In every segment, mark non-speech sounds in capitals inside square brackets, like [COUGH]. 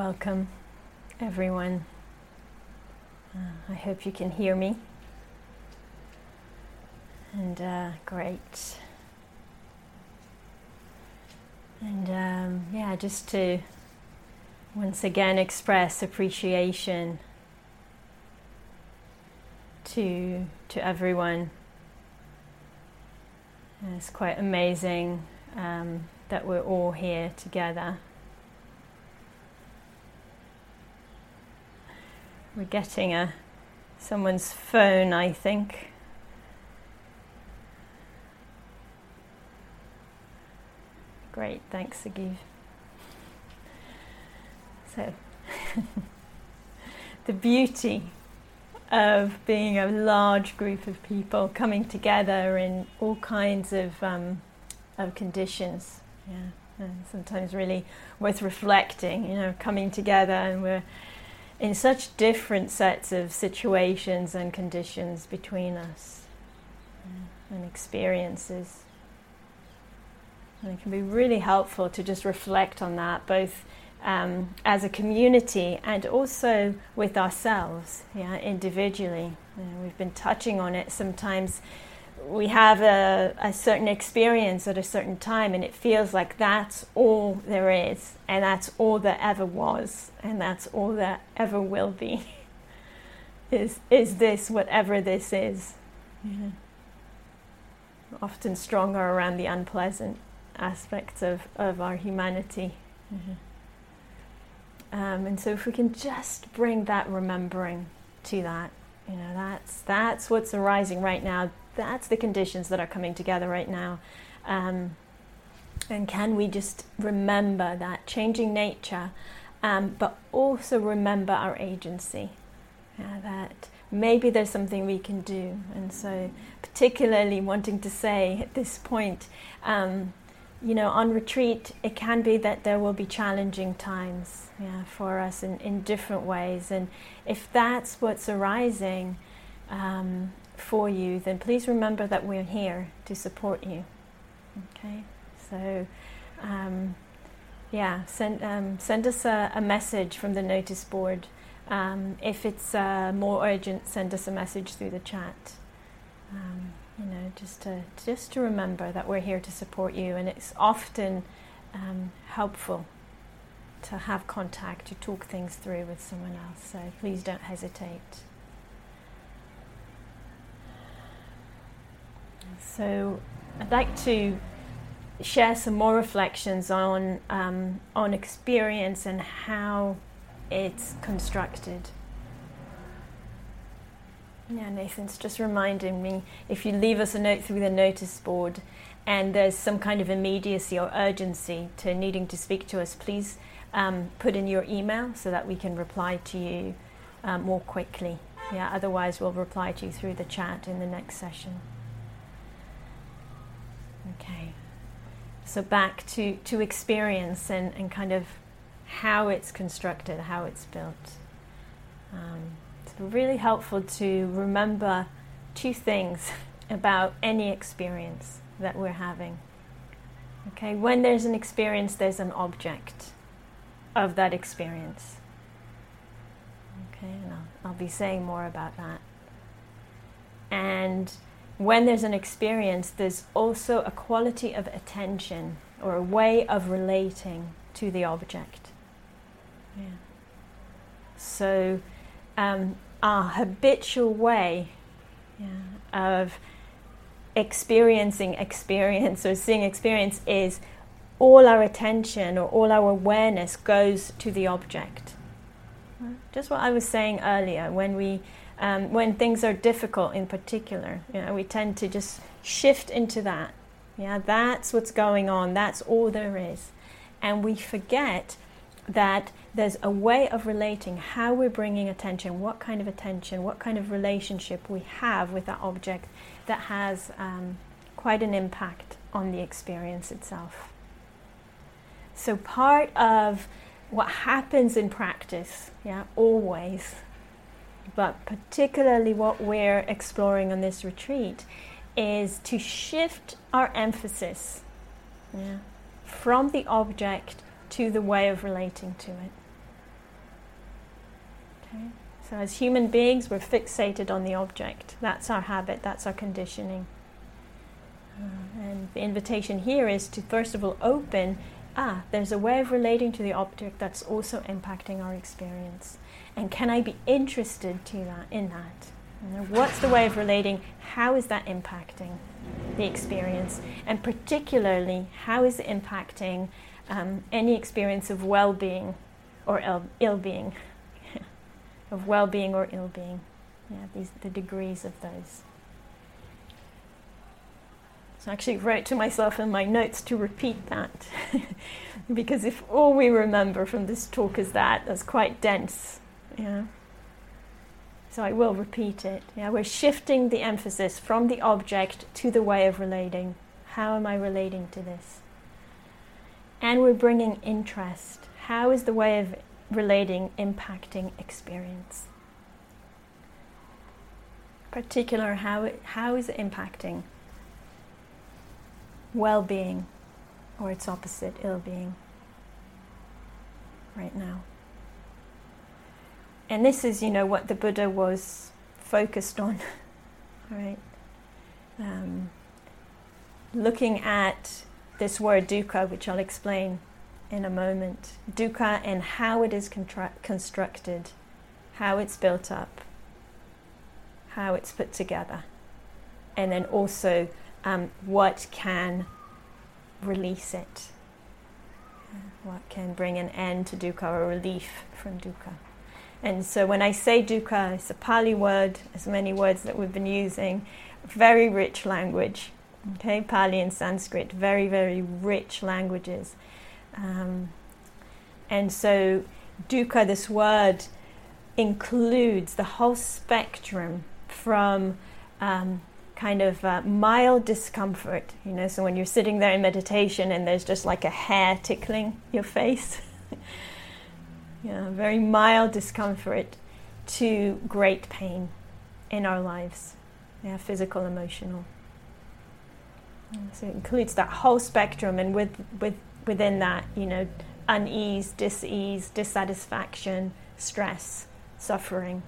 welcome everyone. Uh, I hope you can hear me. And uh, great. And um, yeah, just to once again express appreciation to to everyone. it's quite amazing um, that we're all here together. We're getting a someone's phone, I think. Great, thanks, Sagiv. So, [LAUGHS] the beauty of being a large group of people coming together in all kinds of um, of conditions, yeah, and sometimes really worth reflecting. You know, coming together and we're in such different sets of situations and conditions between us and experiences. And it can be really helpful to just reflect on that, both um, as a community and also with ourselves, yeah, individually. You know, we've been touching on it. Sometimes we have a, a certain experience at a certain time, and it feels like that's all there is, and that's all there ever was, and that's all there ever will be. [LAUGHS] is is this whatever this is? Yeah. Often stronger around the unpleasant aspects of, of our humanity. Mm-hmm. Um, and so if we can just bring that remembering to that, you know, that's that's what's arising right now. That's the conditions that are coming together right now. Um, and can we just remember that changing nature, um, but also remember our agency? Yeah, that maybe there's something we can do. And so, particularly wanting to say at this point, um, you know, on retreat, it can be that there will be challenging times yeah, for us in, in different ways. And if that's what's arising um, for you, then please remember that we're here to support you. Okay? So, um, yeah, send, um, send us a, a, message from the notice board. Um, if it's uh, more urgent, send us a message through the chat. Um, you know, just to just to remember that we're here to support you, and it's often um, helpful to have contact to talk things through with someone else. So please don't hesitate. So I'd like to share some more reflections on um, on experience and how it's constructed. Yeah, Nathan's just reminding me if you leave us a note through the notice board and there's some kind of immediacy or urgency to needing to speak to us, please um, put in your email so that we can reply to you um, more quickly. Yeah, otherwise, we'll reply to you through the chat in the next session. Okay, so back to, to experience and, and kind of how it's constructed, how it's built. Um, it's really helpful to remember two things [LAUGHS] about any experience that we're having. Okay, when there's an experience, there's an object of that experience. Okay, and I'll, I'll be saying more about that. And when there's an experience, there's also a quality of attention or a way of relating to the object. Yeah. So, um, our habitual way yeah, of experiencing experience or seeing experience is all our attention or all our awareness goes to the object. Just what I was saying earlier, when we, um, when things are difficult in particular, you know, we tend to just shift into that. Yeah, that's what's going on. That's all there is, and we forget that there's a way of relating how we're bringing attention, what kind of attention, what kind of relationship we have with that object that has um, quite an impact on the experience itself. So, part of what happens in practice, yeah, always, but particularly what we're exploring on this retreat, is to shift our emphasis yeah, from the object to the way of relating to it. Okay? So, as human beings, we're fixated on the object. That's our habit, that's our conditioning. Uh, and the invitation here is to first of all open ah, there's a way of relating to the object that's also impacting our experience. And can I be interested to that in that? what's the way of relating? How is that impacting the experience? And particularly, how is it impacting um, any experience of well being or ill being? [LAUGHS] of well being or ill being. Yeah, these the degrees of those. So I actually wrote to myself in my notes to repeat that. [LAUGHS] because if all we remember from this talk is that, that's quite dense. Yeah. So I will repeat it. Yeah, we're shifting the emphasis from the object to the way of relating. How am I relating to this? And we're bringing interest. How is the way of relating impacting experience? Particular, how, how is it impacting well being or its opposite, ill being, right now. And this is, you know, what the Buddha was focused on, [LAUGHS] right? Um, looking at this word dukkha, which I'll explain in a moment, dukkha and how it is contra- constructed, how it's built up, how it's put together, and then also um, what can release it, what can bring an end to dukkha or relief from dukkha. And so when I say dukkha, it's a Pali word, as many words that we've been using, very rich language. Okay, Pali and Sanskrit, very, very rich languages. Um, and so dukkha, this word, includes the whole spectrum from um, kind of uh, mild discomfort, you know, so when you're sitting there in meditation and there's just like a hair tickling your face, [LAUGHS] yeah, very mild discomfort to great pain in our lives, yeah, physical, emotional. So it includes that whole spectrum, and with, with, within that, you know, unease, dis-ease, dissatisfaction, stress, suffering.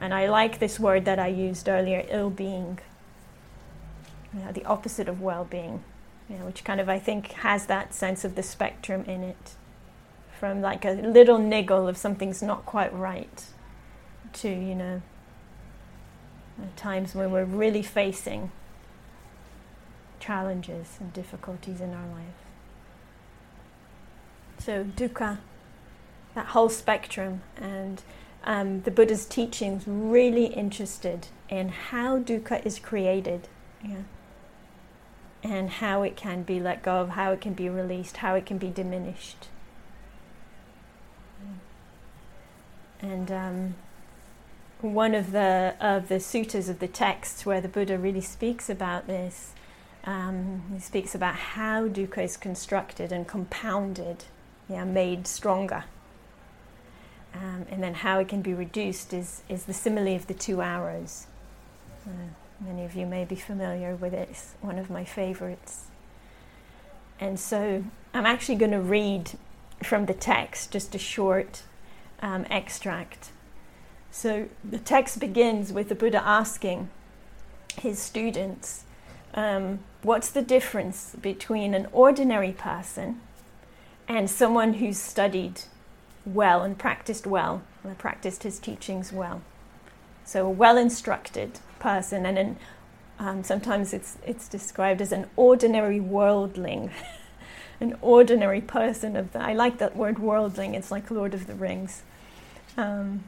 And I like this word that I used earlier, ill being, you know, the opposite of well being, you know, which kind of I think has that sense of the spectrum in it. From like a little niggle of something's not quite right to, you know, times when we're really facing challenges and difficulties in our life. So, dukkha, that whole spectrum, and um, the Buddha's teachings really interested in how dukkha is created, yeah, and how it can be let go of, how it can be released, how it can be diminished. And um, one of the of the suttas of the texts where the Buddha really speaks about this, um, he speaks about how dukkha is constructed and compounded, yeah, made stronger. Um, and then how it can be reduced is, is the simile of the two arrows. Uh, many of you may be familiar with it, it's one of my favorites. And so I'm actually going to read from the text just a short um, extract. So the text begins with the Buddha asking his students, um, What's the difference between an ordinary person and someone who's studied well and practiced well, and practiced his teachings well. So a well-instructed person, and an, um, sometimes it's it's described as an ordinary worldling, [LAUGHS] an ordinary person of the. I like that word worldling. It's like Lord of the Rings. Um,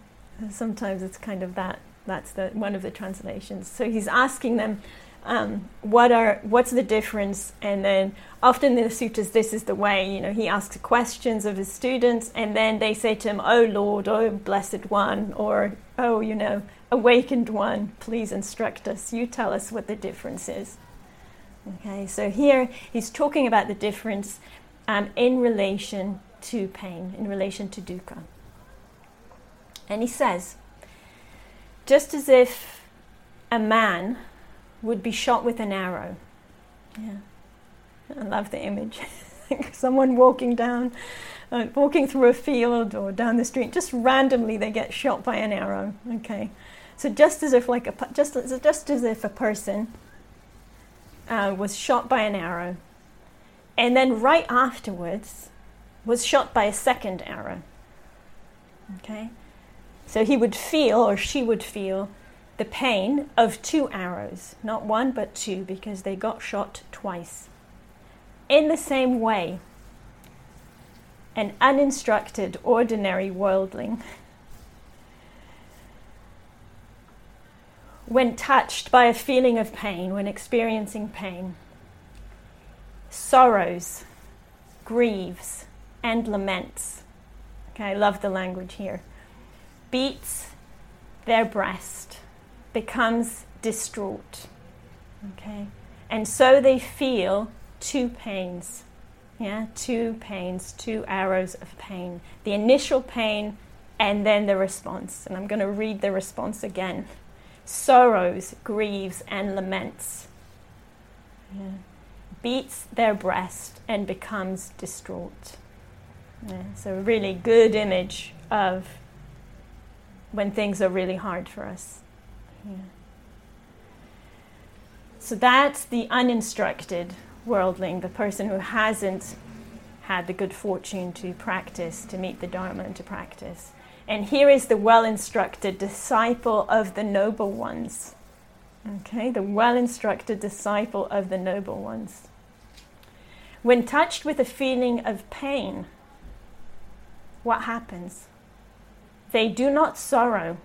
sometimes it's kind of that. That's the one of the translations. So he's asking them um, what are what's the difference and then often in the sutras this is the way you know he asks questions of his students and then they say to him oh lord oh blessed one or oh you know awakened one please instruct us you tell us what the difference is okay so here he's talking about the difference um, in relation to pain in relation to dukkha and he says just as if a man would be shot with an arrow. Yeah. I love the image. [LAUGHS] Someone walking down uh, walking through a field or down the street, just randomly they get shot by an arrow. Okay, so just as if like a just just as if a person uh, was shot by an arrow, and then right afterwards was shot by a second arrow. Okay, so he would feel or she would feel the pain of two arrows, not one but two, because they got shot twice. In the same way, an uninstructed, ordinary worldling, when touched by a feeling of pain, when experiencing pain, sorrows, grieves, and laments. Okay, I love the language here. Beats their breast, becomes distraught. Okay, and so they feel two pains. Yeah, two pains, two arrows of pain. The initial pain and then the response. And I'm going to read the response again sorrows, grieves, and laments. Yeah. Beats their breast and becomes distraught. Yeah, so, a really good image of when things are really hard for us. Yeah. So, that's the uninstructed worldling, the person who hasn't had the good fortune to practice, to meet the Dharma and to practice. And here is the well instructed disciple of the noble ones. Okay, the well instructed disciple of the noble ones. When touched with a feeling of pain, what happens? They do not sorrow,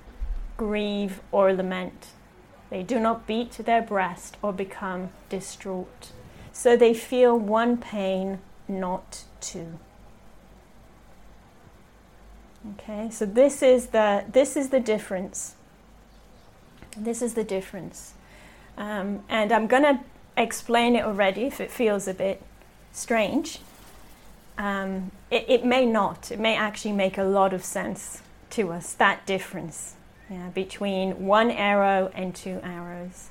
grieve, or lament. They do not beat their breast or become distraught. So they feel one pain, not two. Okay, so this is the this is the difference. This is the difference, um, and I'm going to explain it already if it feels a bit strange. Um, it, it, may not. It may actually make a lot of sense to us. That difference yeah, between one arrow and two arrows.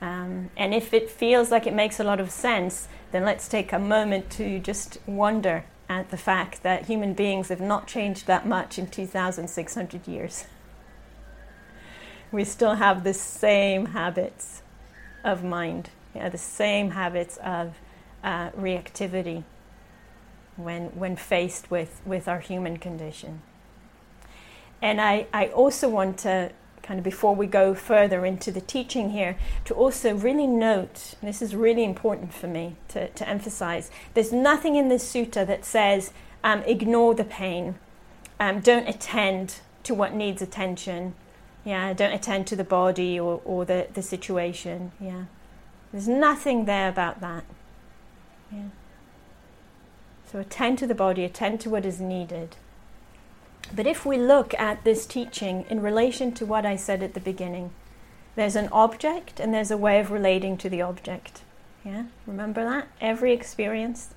Um, and if it feels like it makes a lot of sense, then let's take a moment to just wonder at the fact that human beings have not changed that much in 2,600 years. We still have the same habits of mind, yeah, the same habits of uh, reactivity when, when faced with, with our human condition. And I, I also want to kind of before we go further into the teaching here, to also really note, this is really important for me to, to emphasize, there's nothing in this sutta that says um, ignore the pain, um, don't attend to what needs attention, yeah, don't attend to the body or, or the, the situation, yeah. There's nothing there about that. Yeah. So attend to the body, attend to what is needed. But if we look at this teaching in relation to what I said at the beginning, there's an object and there's a way of relating to the object. Yeah? Remember that? Every experience.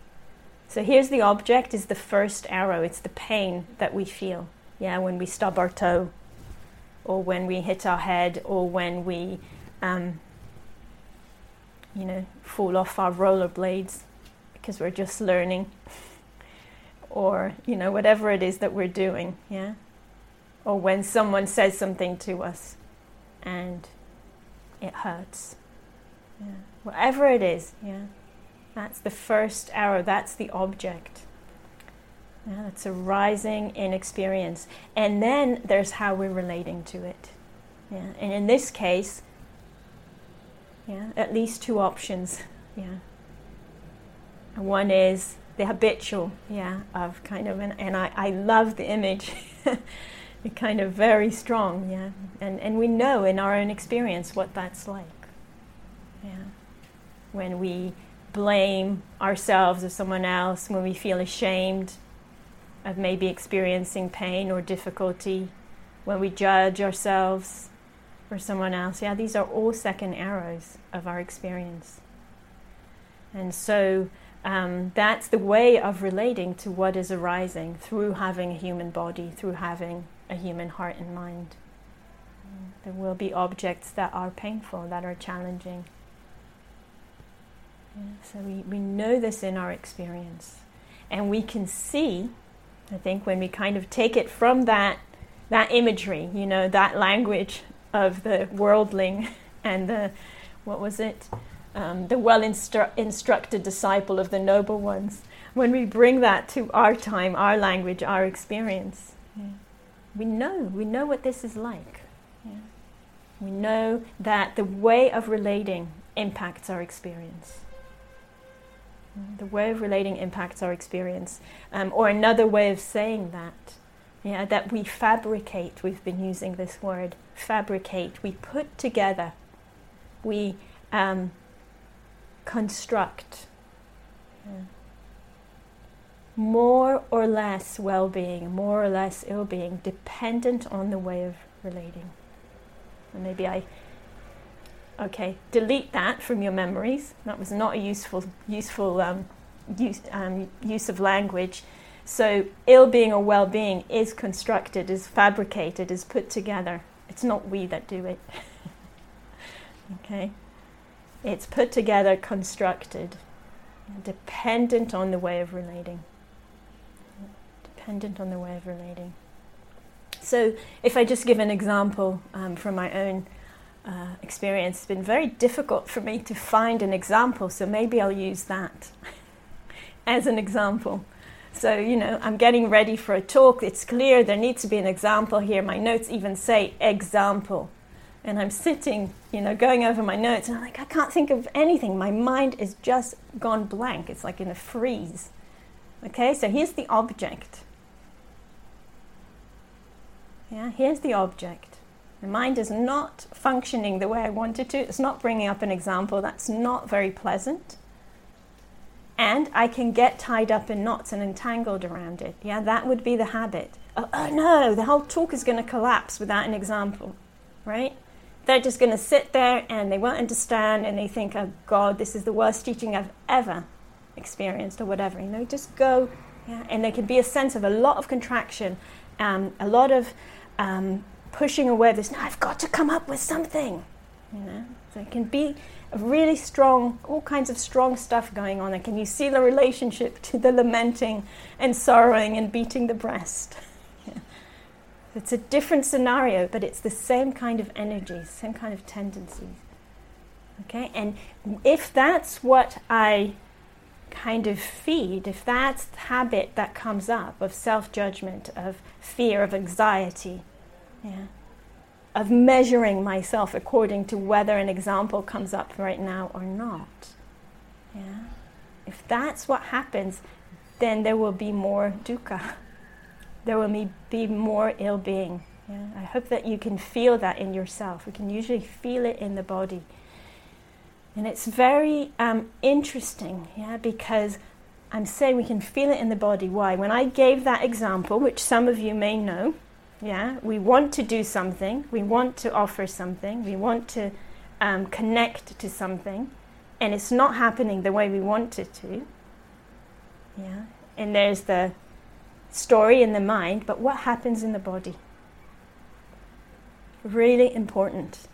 So here's the object is the first arrow. It's the pain that we feel. Yeah, when we stub our toe or when we hit our head or when we um, you know, fall off our rollerblades because we're just learning [LAUGHS] or you know whatever it is that we're doing yeah? Or when someone says something to us and it hurts yeah? Whatever it is yeah? That's the first arrow that's the object. Yeah that's arising in experience. And then there's how we're relating to it yeah? And in this case yeah at least two options yeah? One is the habitual, yeah, of kind of, and, and I, I love the image. [LAUGHS] kind of very strong, yeah. And, and we know in our own experience what that's like, yeah. When we blame ourselves or someone else, when we feel ashamed of maybe experiencing pain or difficulty, when we judge ourselves or someone else, yeah, these are all second arrows of our experience. And so, um, that's the way of relating to what is arising through having a human body, through having a human heart and mind. There will be objects that are painful, that are challenging. Yeah, so we, we know this in our experience. And we can see I think when we kind of take it from that that imagery, you know, that language of the worldling [LAUGHS] and the what was it, um, the well instru- instructed disciple of the noble ones. When we bring that to our time, our language, our experience, yeah. we know we know what this is like. Yeah. We know that the way of relating impacts our experience. The way of relating impacts our experience. Um, or another way of saying that, yeah, that we fabricate, we've been using this word, fabricate, we put together, we um, construct. More or less well being, more or less ill being, dependent on the way of relating. And maybe I Okay, delete that from your memories. That was not a useful, useful um, use, um, use of language. So, ill being or well being is constructed, is fabricated, is put together. It's not we that do it. [LAUGHS] okay? It's put together, constructed, dependent on the way of relating. Dependent on the way of relating. So, if I just give an example um, from my own uh, experience, it's been very difficult for me to find an example, so maybe I'll use that [LAUGHS] as an example. So, you know, I'm getting ready for a talk. It's clear there needs to be an example here. My notes even say example. And I'm sitting, you know, going over my notes, and I'm like, I can't think of anything. My mind is just gone blank. It's like in a freeze. Okay, so here's the object. Yeah, here's the object. The mind is not functioning the way I want it to. It's not bringing up an example. That's not very pleasant. And I can get tied up in knots and entangled around it. Yeah, that would be the habit. Oh, oh no, the whole talk is going to collapse without an example, right? They're just going to sit there and they won't understand and they think, oh God, this is the worst teaching I've ever experienced or whatever. You know, just go. Yeah? And there can be a sense of a lot of contraction, um, a lot of um, pushing away this, no, I've got to come up with something. You know, so it can be a really strong, all kinds of strong stuff going on. And can you see the relationship [LAUGHS] to the lamenting and sorrowing and beating the breast? [LAUGHS] It's a different scenario, but it's the same kind of energy, same kind of tendencies. Okay, and if that's what I kind of feed, if that's the habit that comes up of self judgment, of fear, of anxiety, yeah. Of measuring myself according to whether an example comes up right now or not. Yeah. If that's what happens, then there will be more dukkha. There will be more ill being. Yeah? I hope that you can feel that in yourself. We can usually feel it in the body. And it's very um, interesting, yeah, because I'm saying we can feel it in the body. Why? When I gave that example, which some of you may know, yeah, we want to do something, we want to offer something, we want to um, connect to something, and it's not happening the way we want it to. Yeah, and there's the story in the mind, but what happens in the body? Really important.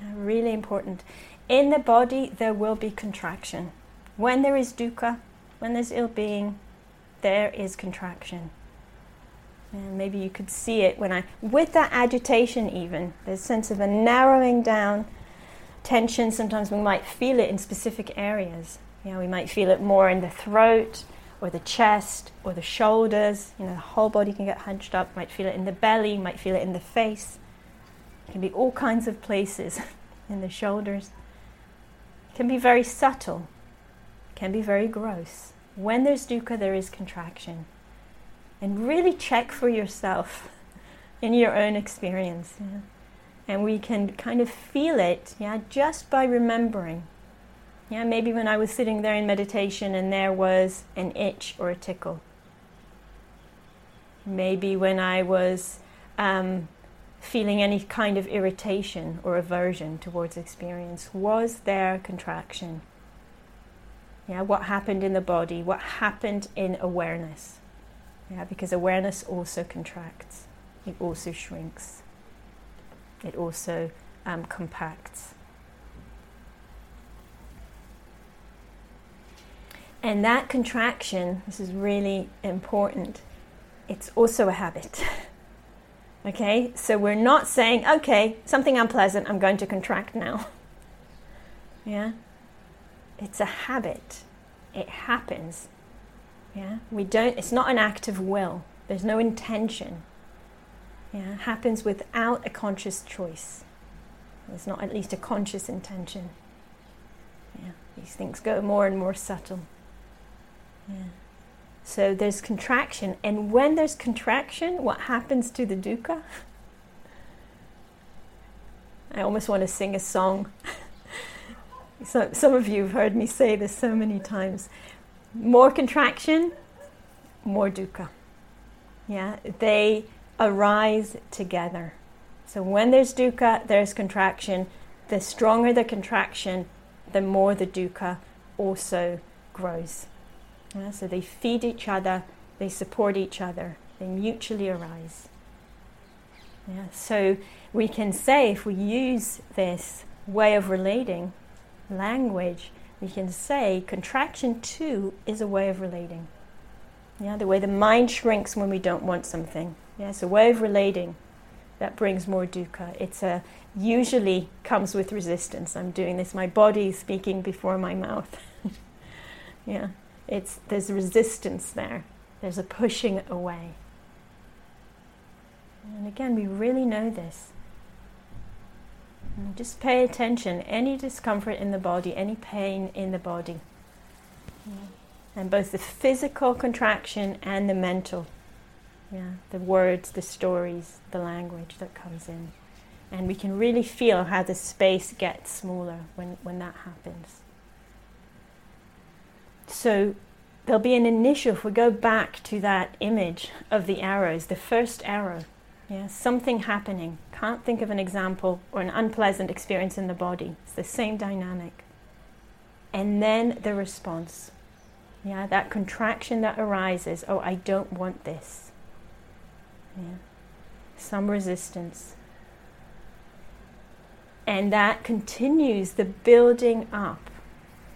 Yeah, really important. In the body, there will be contraction. When there is dukkha, when there's ill being, there is contraction. And maybe you could see it when I, with that agitation, even, there's a sense of a narrowing down tension. Sometimes we might feel it in specific areas. You know, we might feel it more in the throat or the chest or the shoulders. You know, the whole body can get hunched up. Might feel it in the belly, might feel it in the face. It can be all kinds of places [LAUGHS] in the shoulders. It can be very subtle, it can be very gross. When there's dukkha, there is contraction and really check for yourself [LAUGHS] in your own experience. Yeah? And we can kind of feel it, yeah, just by remembering. Yeah, maybe when I was sitting there in meditation and there was an itch or a tickle. Maybe when I was um, feeling any kind of irritation or aversion towards experience, was there contraction? Yeah, what happened in the body? What happened in awareness? Yeah, because awareness also contracts, it also shrinks, it also um, compacts. And that contraction, this is really important, it's also a habit. [LAUGHS] okay, so we're not saying, okay, something unpleasant, I'm going to contract now. [LAUGHS] yeah, it's a habit, it happens. Yeah, we don't, it's not an act of will, there's no intention. Yeah, it happens without a conscious choice. There's not at least a conscious intention. Yeah, these things go more and more subtle. So there's contraction, and when there's contraction, what happens to the dukkha? I almost want to sing a song. [LAUGHS] so, some of you have heard me say this so many times. More contraction, more dukkha. Yeah, they arise together. So when there's dukkha, there's contraction. The stronger the contraction, the more the dukkha also grows. Yeah, so they feed each other, they support each other, they mutually arise. Yeah, so we can say if we use this way of relating, language, we can say contraction too is a way of relating. Yeah, the way the mind shrinks when we don't want something. Yeah, it's a way of relating that brings more dukkha. It's a usually comes with resistance. I'm doing this. My body is speaking before my mouth. [LAUGHS] yeah, it's there's resistance there. There's a pushing away. And again, we really know this. And just pay attention. Any discomfort in the body, any pain in the body, yeah. and both the physical contraction and the mental. Yeah, the words, the stories, the language that comes in. And we can really feel how the space gets smaller when, when that happens. So there'll be an initial, if we go back to that image of the arrows, the first arrow, yeah, something happening. Can't think of an example or an unpleasant experience in the body. It's the same dynamic. And then the response. Yeah, that contraction that arises. Oh, I don't want this. Yeah. Some resistance. And that continues the building up.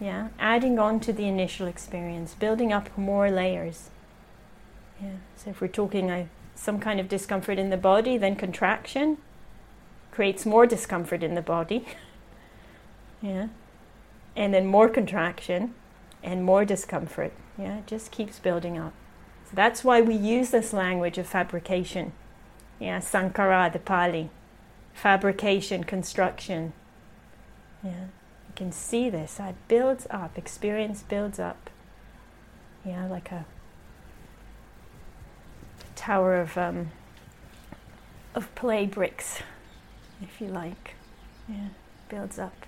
Yeah, adding on to the initial experience, building up more layers. Yeah, so if we're talking a, some kind of discomfort in the body, then contraction creates more discomfort in the body. [LAUGHS] yeah, and then more contraction and more discomfort. Yeah, it just keeps building up. So that's why we use this language of fabrication. Yeah, sankhara, the Pali. Fabrication, construction. Yeah, can see this. It builds up, experience builds up. Yeah, like a tower of um, of play bricks, if you like. Yeah, builds up.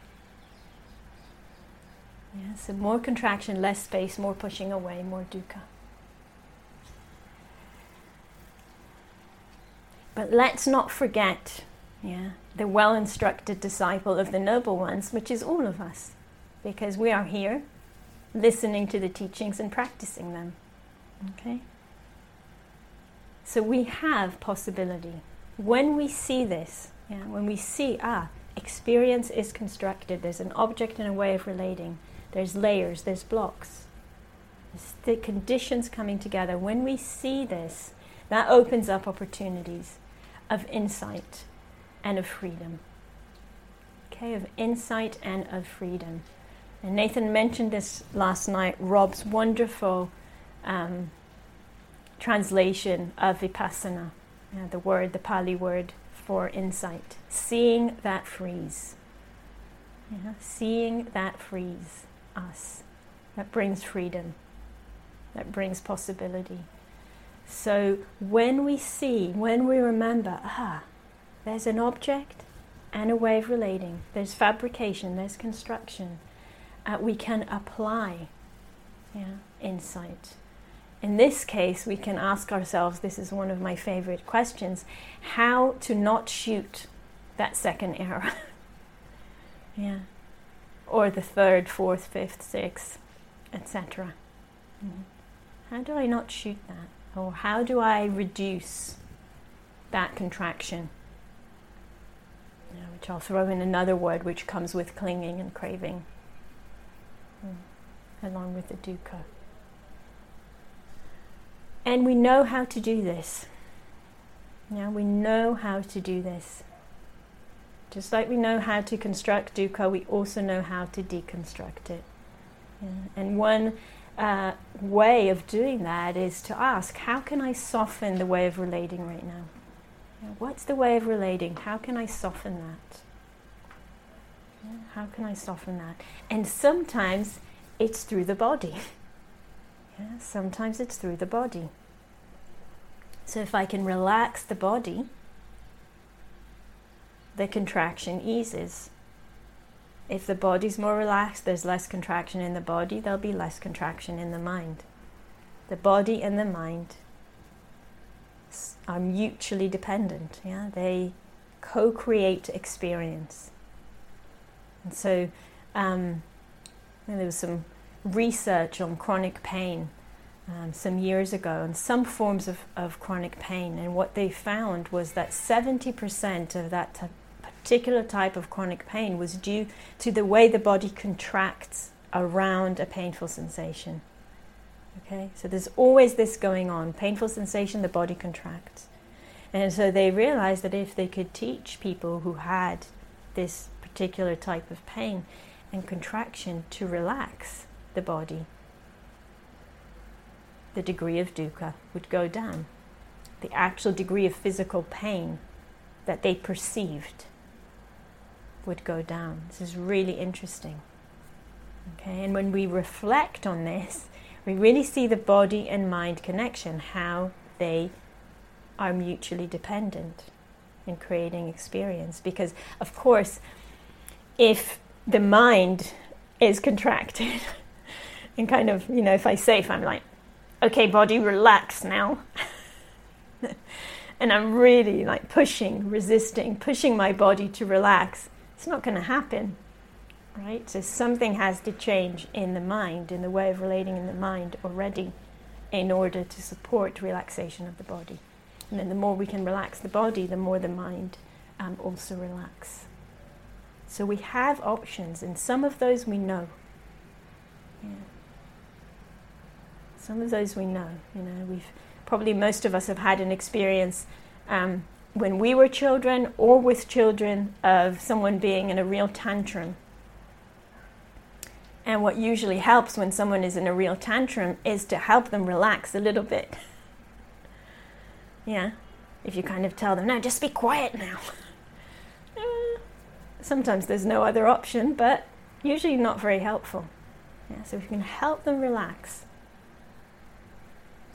Yeah, so more contraction, less space, more pushing away, more dukkha. But let's not forget, yeah, the well instructed disciple of the noble ones, which is all of us, because we are here listening to the teachings and practicing them. Okay? So we have possibility. When we see this, yeah, when we see, ah, experience is constructed, there's an object and a way of relating, there's layers, there's blocks, there's the conditions coming together. When we see this, that opens up opportunities of insight and of freedom. Okay, of insight and of freedom. And Nathan mentioned this last night, Rob's wonderful um, translation of vipassana, the word, the Pali word for insight. Seeing that frees. Seeing that frees us. That brings freedom. That brings possibility. So when we see, when we remember, ah, there's an object and a way of relating, there's fabrication, there's construction, uh, we can apply yeah, insight. In this case, we can ask ourselves this is one of my favorite questions how to not shoot that second arrow. [LAUGHS] yeah. Or the third, fourth, fifth, sixth, etc. Mm-hmm. How do I not shoot that? Or how do I reduce that contraction? Which I'll throw in another word which comes with clinging and craving, mm, along with the dukkha. And we know how to do this. Now we know how to do this. Just like we know how to construct dukkha, we also know how to deconstruct it. Yeah. And one uh, way of doing that is to ask, how can I soften the way of relating right now? What's the way of relating? How can I soften that? How can I soften that? And sometimes it's through the body. [LAUGHS] yeah, sometimes it's through the body. So if I can relax the body, the contraction eases. If the body's more relaxed, there's less contraction in the body, there'll be less contraction in the mind. The body and the mind are mutually dependent, yeah? They co create experience. And so um, there was some research on chronic pain um, some years ago on some forms of, of chronic pain, and what they found was that 70% of that t- particular type of chronic pain was due to the way the body contracts around a painful sensation. Okay, so there's always this going on painful sensation, the body contracts. And so they realized that if they could teach people who had this particular type of pain and contraction to relax the body, the degree of dukkha would go down. The actual degree of physical pain that they perceived would go down. This is really interesting. Okay, and when we reflect on this, we really see the body and mind connection, how they are mutually dependent in creating experience. Because, of course, if the mind is contracted, [LAUGHS] and kind of, you know, if I say, if I'm like, okay, body, relax now. [LAUGHS] and I'm really like pushing, resisting, pushing my body to relax, it's not going to happen. Right? So something has to change in the mind, in the way of relating in the mind already, in order to support relaxation of the body. And then the more we can relax the body, the more the mind um, also relax. So we have options, and some of those we know. Yeah. Some of those we know. You know, we've probably most of us have had an experience um, when we were children or with children of someone being in a real tantrum. And what usually helps when someone is in a real tantrum is to help them relax a little bit. yeah, if you kind of tell them, no, just be quiet now. [LAUGHS] Sometimes there's no other option, but usually not very helpful. Yeah, so if you can help them relax,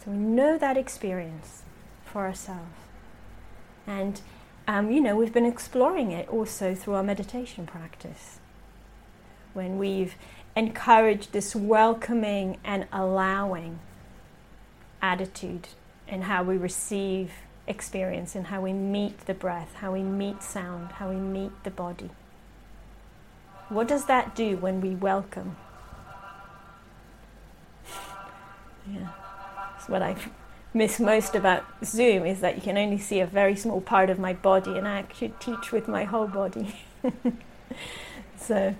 so we know that experience for ourselves. And, um, you know, we've been exploring it also through our meditation practice. When we've encouraged this welcoming and allowing attitude in how we receive experience and how we meet the breath, how we meet sound, how we meet the body. What does that do when we welcome? Yeah what I [LAUGHS] miss most about Zoom is that you can only see a very small part of my body, and I actually teach with my whole body. [LAUGHS] so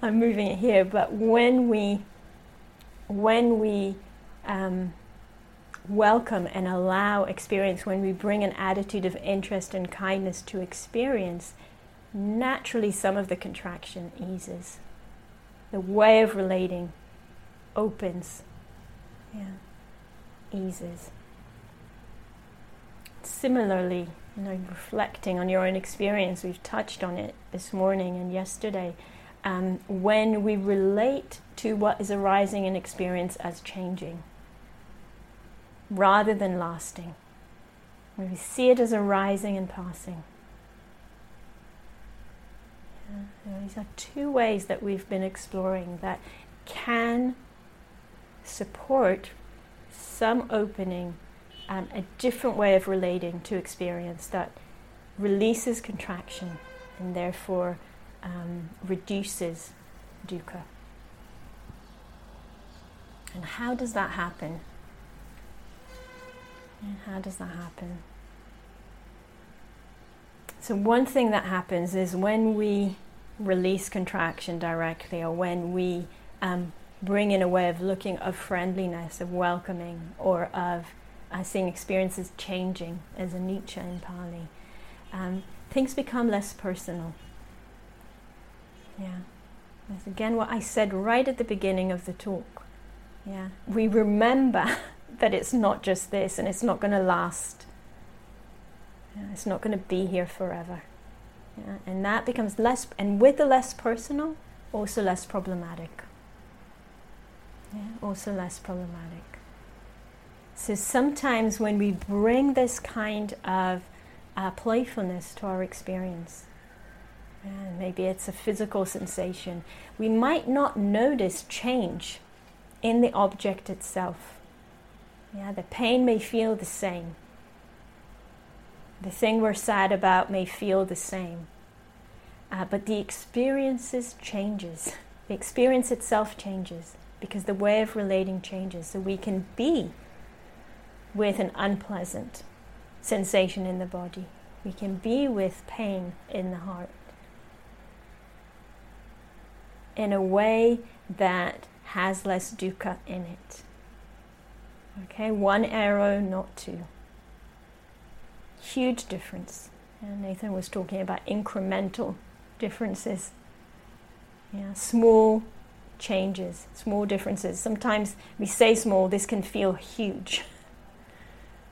I'm moving it here. But when we when we um, welcome and allow experience, when we bring an attitude of interest and kindness to experience, naturally some of the contraction eases. The way of relating opens. Yeah eases. Similarly, you know, reflecting on your own experience, we've touched on it this morning and yesterday. Um, when we relate to what is arising in experience as changing rather than lasting, when we see it as arising and passing. Yeah, these are two ways that we've been exploring that can support some opening and a different way of relating to experience that releases contraction and therefore um, reduces dukkha. And how does that happen? And how does that happen? So, one thing that happens is when we release contraction directly or when we um, bring in a way of looking of friendliness, of welcoming, or of uh, seeing experiences changing as anicca in Pali. Um, things become less personal. Yeah. That's again what I said right at the beginning of the talk. Yeah. We remember [LAUGHS] that it's not just this and it's not going to last. Yeah, it's not going to be here forever. Yeah, and that becomes less, and with the less personal, also less problematic. Yeah, also less problematic. So sometimes when we bring this kind of uh, playfulness to our experience, and maybe it's a physical sensation, we might not notice change in the object itself. Yeah, the pain may feel the same. The thing we're sad about may feel the same. Uh, but the experiences changes. The experience itself changes because the way of relating changes. So we can be with an unpleasant sensation in the body. We can be with pain in the heart in a way that has less dukkha in it. Okay, one arrow, not two. Huge difference. And Nathan was talking about incremental differences. Yeah, small changes, small differences. Sometimes we say small, this can feel huge. [LAUGHS]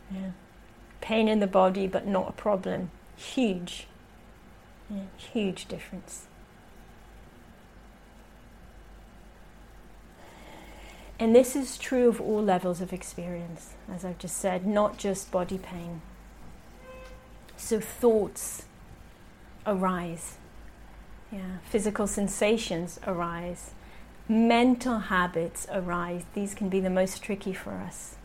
Yeah. Pain in the body, but not a problem. Huge. Yeah, huge difference. And this is true of all levels of experience, as I've just said, not just body pain. So thoughts arise, yeah, physical sensations arise, mental habits arise. These can be the most tricky for us,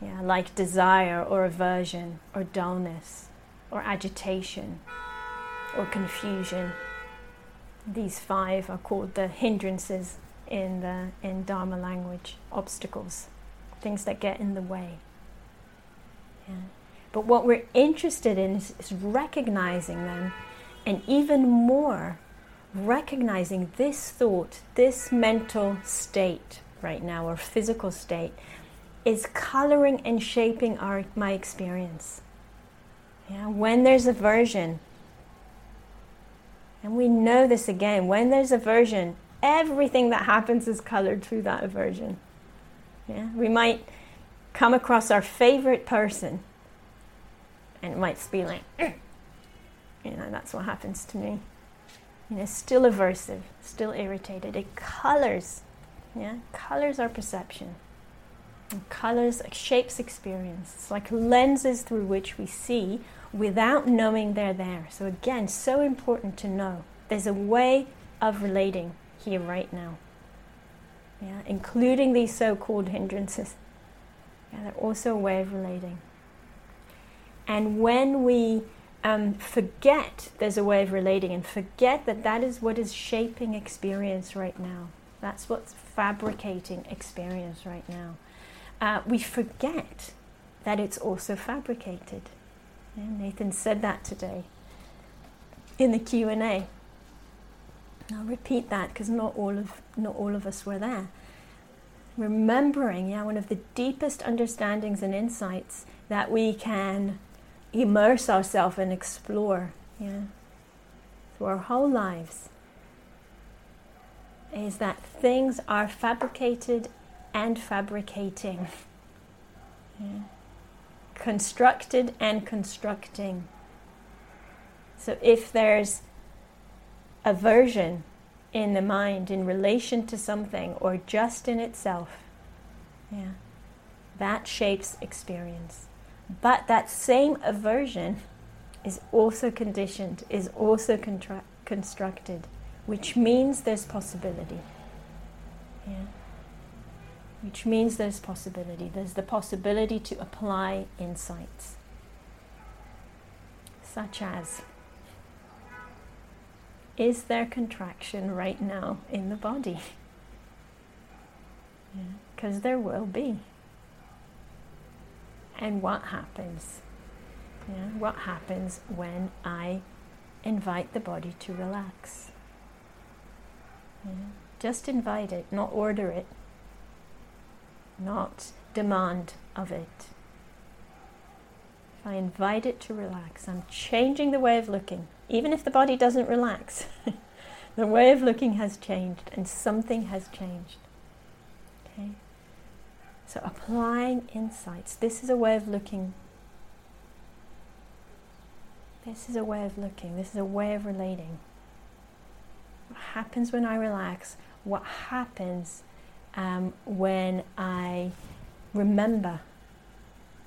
yeah, like desire or aversion or dullness or agitation or confusion. These five are called the hindrances in the in Dharma language, obstacles, things that get in the way. Yeah. But what we're interested in is, is recognizing them, and even more, recognizing this thought, this mental state right now, or physical state, is coloring and shaping our my experience. Yeah, when there's aversion, and we know this again, when there's aversion, everything that happens is colored through that aversion. Yeah? We might come across our favorite person and it might be like, you know, that's what happens to me. You know, still aversive, still irritated. It colors, yeah, colors our perception. Colors, shapes experience. It's like lenses through which we see without knowing they're there. So again, so important to know. There's a way of relating here right now. Yeah, including these so-called hindrances. Yeah, they're also a way of relating. And when we um, forget there's a way of relating and forget that that is what is shaping experience right now, that's what's fabricating experience right now, uh, we forget that it's also fabricated. Yeah, Nathan said that today in the Q&A. I'll repeat that because not all of not all of us were there. Remembering, yeah, one of the deepest understandings and insights that we can immerse ourselves and explore, yeah, through our whole lives, is that things are fabricated and fabricating, yeah. constructed and constructing. So if there's aversion in the mind in relation to something or just in itself. Yeah. That shapes experience. But that same aversion is also conditioned, is also contra- constructed, which means there's possibility. Yeah. Which means there's possibility. There's the possibility to apply insights, such as is there contraction right now in the body? Because yeah, there will be. And what happens? Yeah, what happens when I invite the body to relax? Yeah, just invite it, not order it, not demand of it. if I invite it to relax, I'm changing the way of looking. Even if the body doesn't relax, [LAUGHS] the way of looking has changed and something has changed. Okay? So applying insights. This is a way of looking. This is a way of looking. This is a way of relating. What happens when I relax? What happens um, when I remember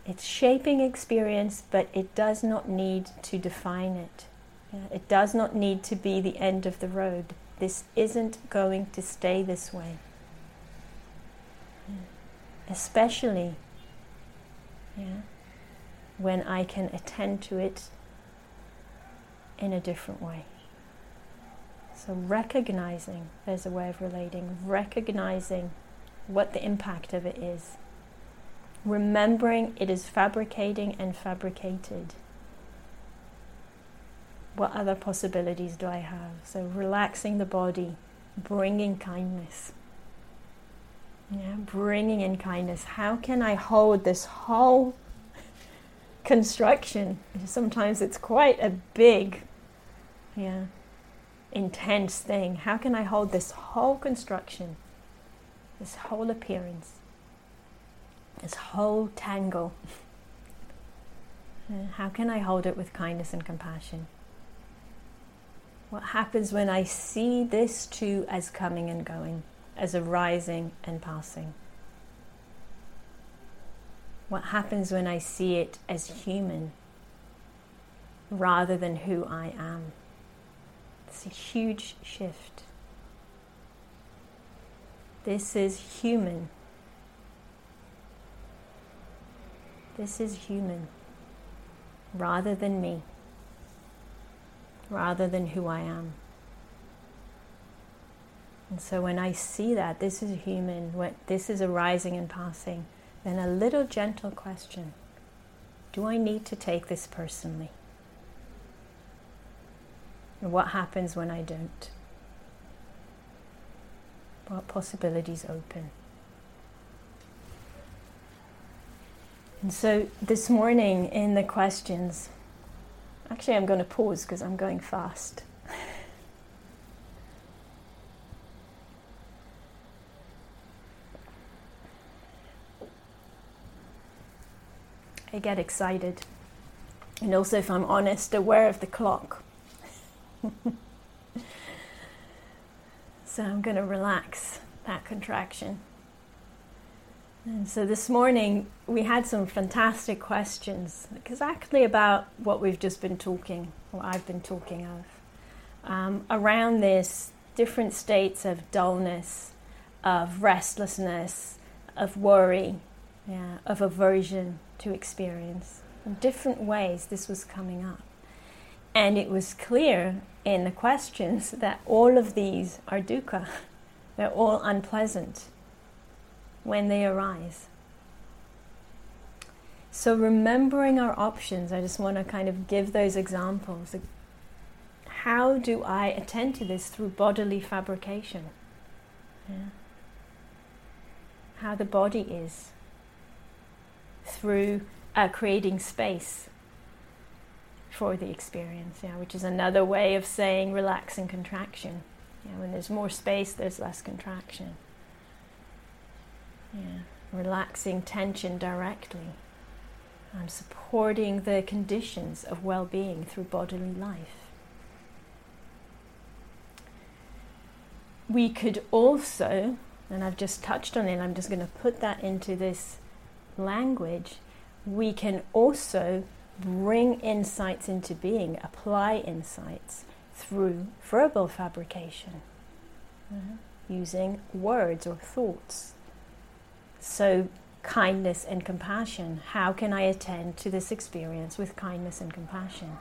it's shaping experience, but it does not need to define it. It does not need to be the end of the road. This isn't going to stay this way. Especially yeah, when I can attend to it in a different way. So, recognizing there's a way of relating, recognizing what the impact of it is remembering it is fabricating and fabricated. What other possibilities do I have? So, relaxing the body, bringing kindness. Yeah, bringing in kindness. How can I hold this whole [LAUGHS] construction? Sometimes it's quite a big, yeah, intense thing. How can I hold this whole construction, this whole appearance? this whole tangle. [LAUGHS] How can I hold it with kindness and compassion? What happens when I see this too as coming and going, as arising and passing? What happens when I see it as human rather than who I am? It's a huge shift. This is human This is human rather than me, rather than who I am. And so when I see that this is human, what this is arising and passing, then a little gentle question Do I need to take this personally? And what happens when I don't? What possibilities open? And so this morning in the questions, actually, I'm going to pause because I'm going fast. I get excited. And also, if I'm honest, aware of the clock. [LAUGHS] so I'm going to relax that contraction. And so this morning we had some fantastic questions, exactly about what we've just been talking, what I've been talking of, um, around this different states of dullness, of restlessness, of worry, yeah, of aversion to experience. In different ways, this was coming up. And it was clear in the questions that all of these are dukkha, [LAUGHS] they're all unpleasant when they arise. So, remembering our options, I just want to kind of give those examples. How do I attend to this through bodily fabrication? Yeah. How the body is through uh, creating space for the experience, yeah, which is another way of saying relax and contraction. Yeah, when there's more space, there's less contraction. Relaxing tension directly. I'm supporting the conditions of well being through bodily life. We could also, and I've just touched on it, I'm just going to put that into this language. We can also bring insights into being, apply insights through verbal fabrication, uh, using words or thoughts. So, kindness and compassion. How can I attend to this experience with kindness and compassion?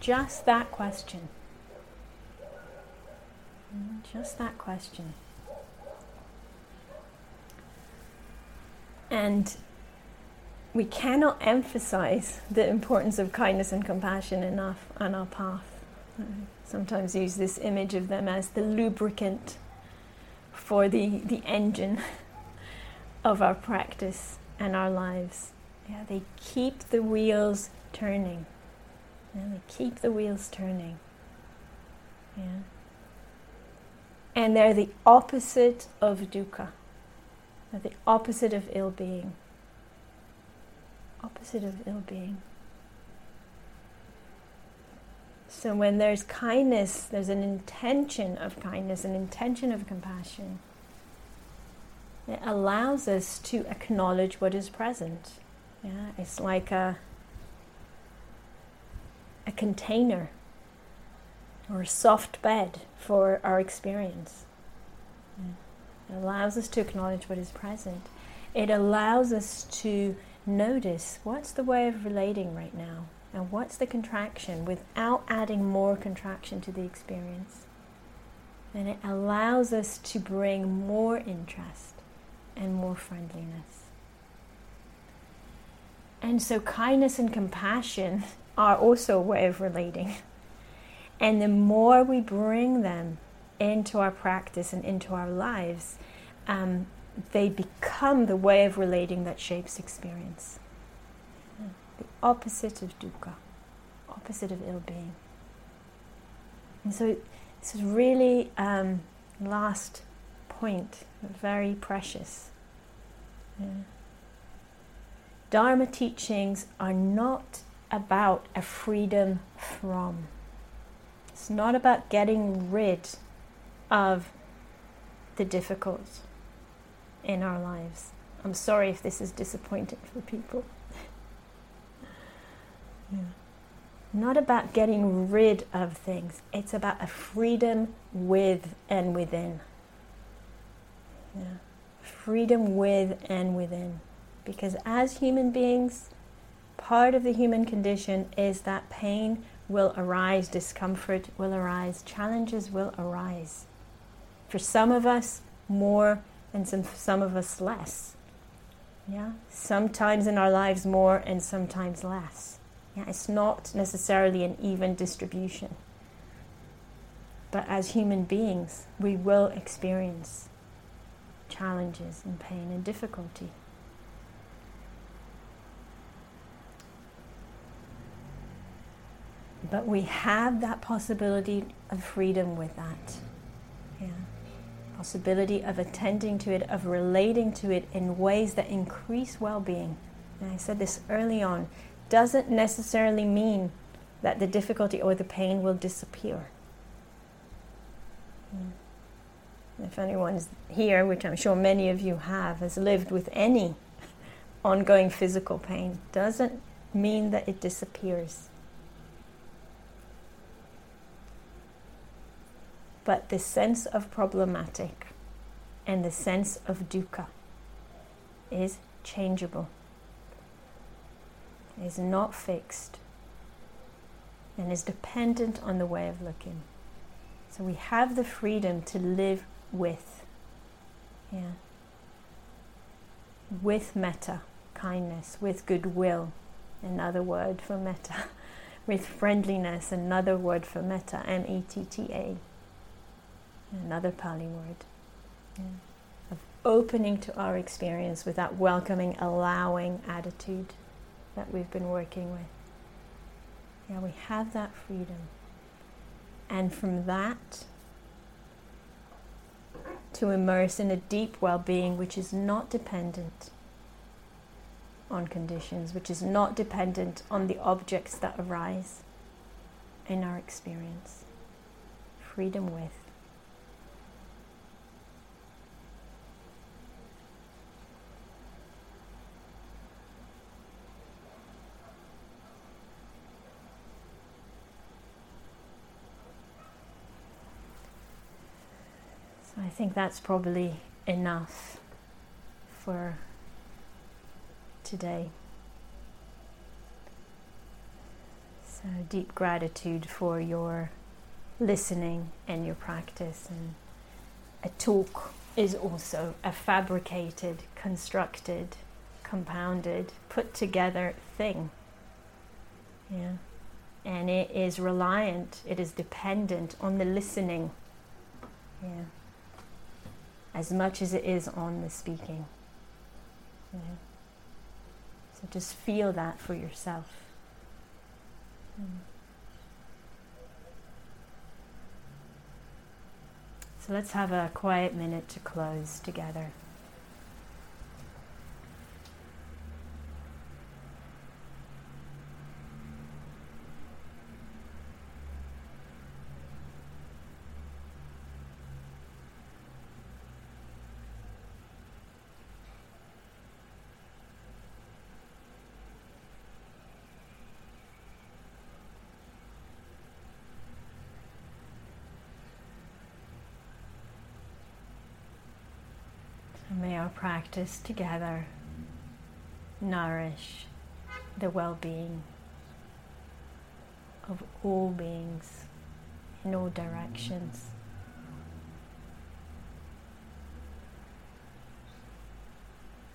Just that question. Just that question. And we cannot emphasize the importance of kindness and compassion enough on our path. I sometimes use this image of them as the lubricant for the, the engine [LAUGHS] of our practice and our lives. Yeah, they keep the wheels turning. Yeah, they keep the wheels turning. Yeah. And they're the opposite of dukkha. They're the opposite of ill being. Opposite of ill being. So when there's kindness, there's an intention of kindness, an intention of compassion. It allows us to acknowledge what is present. Yeah, it's like a a container or a soft bed for our experience. It allows us to acknowledge what is present. It allows us to notice what's the way of relating right now and what's the contraction without adding more contraction to the experience. And it allows us to bring more interest and more friendliness. And so, kindness and compassion [LAUGHS] are also a way of relating. And the more we bring them into our practice and into our lives, um, they become the way of relating that shapes experience. The opposite of dukkha, opposite of ill being. And so, this is really um, last point, very precious. Yeah. Dharma teachings are not about a freedom from. It's not about getting rid of the difficult in our lives. I'm sorry if this is disappointing for people. Not about getting rid of things, it's about a freedom with and within. Yeah. Freedom with and within. Because as human beings, part of the human condition is that pain will arise, discomfort will arise, challenges will arise. For some of us, more, and some, some of us, less. Yeah? Sometimes in our lives, more, and sometimes less. Yeah? It's not necessarily an even distribution. But as human beings, we will experience challenges and pain and difficulty. But we have that possibility of freedom with that. Yeah. Possibility of attending to it, of relating to it in ways that increase well being. And I said this early on doesn't necessarily mean that the difficulty or the pain will disappear. Hmm. If anyone's here, which I'm sure many of you have, has lived with any [LAUGHS] ongoing physical pain, doesn't mean that it disappears. But the sense of problematic and the sense of dukkha is changeable, is not fixed, and is dependent on the way of looking. So we have the freedom to live with. Yeah. With metta, kindness, with goodwill, another word for metta, [LAUGHS] with friendliness, another word for metta, M E T T A another Pali word, yeah. of opening to our experience with that welcoming, allowing attitude that we've been working with. Yeah, we have that freedom. And from that, to immerse in a deep well being which is not dependent on conditions, which is not dependent on the objects that arise in our experience. Freedom with. I think that's probably enough for today. So, deep gratitude for your listening and your practice. And a talk is also a fabricated, constructed, compounded, put together thing. Yeah. And it is reliant, it is dependent on the listening. Yeah as much as it is on the speaking. So just feel that for yourself. Mm. So let's have a quiet minute to close together. And may our practice together nourish the well being of all beings in all directions.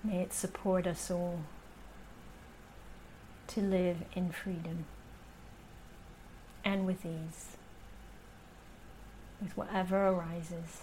May it support us all to live in freedom and with ease, with whatever arises